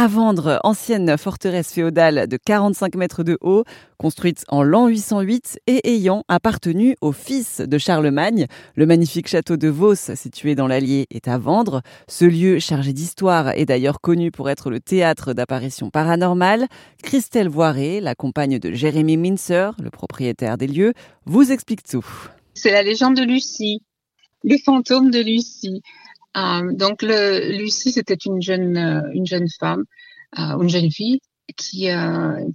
À vendre, ancienne forteresse féodale de 45 mètres de haut, construite en l'an 808 et ayant appartenu au fils de Charlemagne. Le magnifique château de Vos, situé dans l'Allier, est à vendre. Ce lieu chargé d'histoire est d'ailleurs connu pour être le théâtre d'apparitions paranormales. Christelle Voiré, la compagne de Jérémy Mincer, le propriétaire des lieux, vous explique tout. C'est la légende de Lucie, les fantômes de Lucie. Euh, donc Lucie, c'était une jeune, euh, une jeune femme, euh, une jeune fille qui,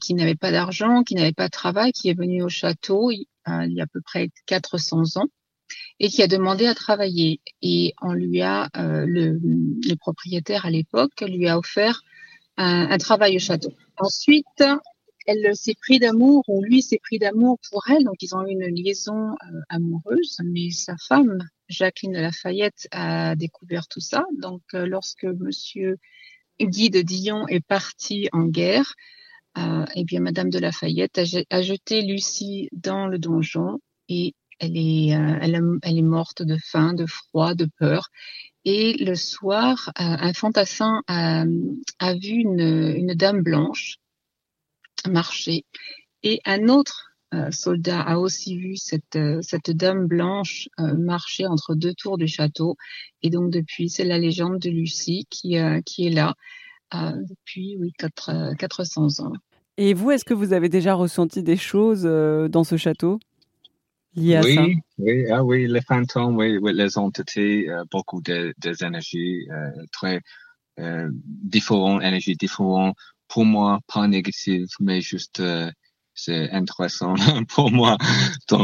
qui n'avait pas d'argent, qui n'avait pas de travail, qui est venue au château il, y a à peu près 400 ans et qui a demandé à travailler. Et on lui a, le, propriétaire à l'époque lui a offert un, un, travail au château. Ensuite, elle s'est pris d'amour, ou lui s'est pris d'amour pour elle, donc ils ont eu une liaison amoureuse, mais sa femme Jacqueline de Lafayette a découvert tout ça. Donc, euh, lorsque Monsieur Guy de Dion est parti en guerre, euh, eh bien, Madame de Lafayette a, jeté Lucie dans le donjon et elle est, euh, elle, est morte de faim, de froid, de peur. Et le soir, un fantassin a, vu une dame blanche marcher et un autre soldat a aussi vu cette, euh, cette dame blanche euh, marcher entre deux tours du château. Et donc depuis, c'est la légende de Lucie qui, euh, qui est là depuis oui, 4, 400 ans. Et vous, est-ce que vous avez déjà ressenti des choses dans ce château liées à oui, ça? Oui, ah oui, les fantômes, oui, les entités, beaucoup de, des énergies très différentes, énergies différentes. Pour moi, pas négatives, mais juste c'est intéressant pour moi dans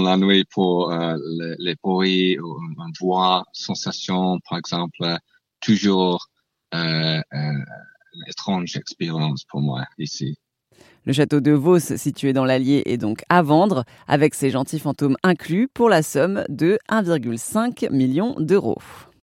la, nuit pour euh, les, bruits, une voix, sensation, par exemple, toujours euh, euh, étrange expérience pour moi ici. Le château de Vos, situé dans l'Allier, est donc à vendre, avec ses gentils fantômes inclus, pour la somme de 1,5 million d'euros.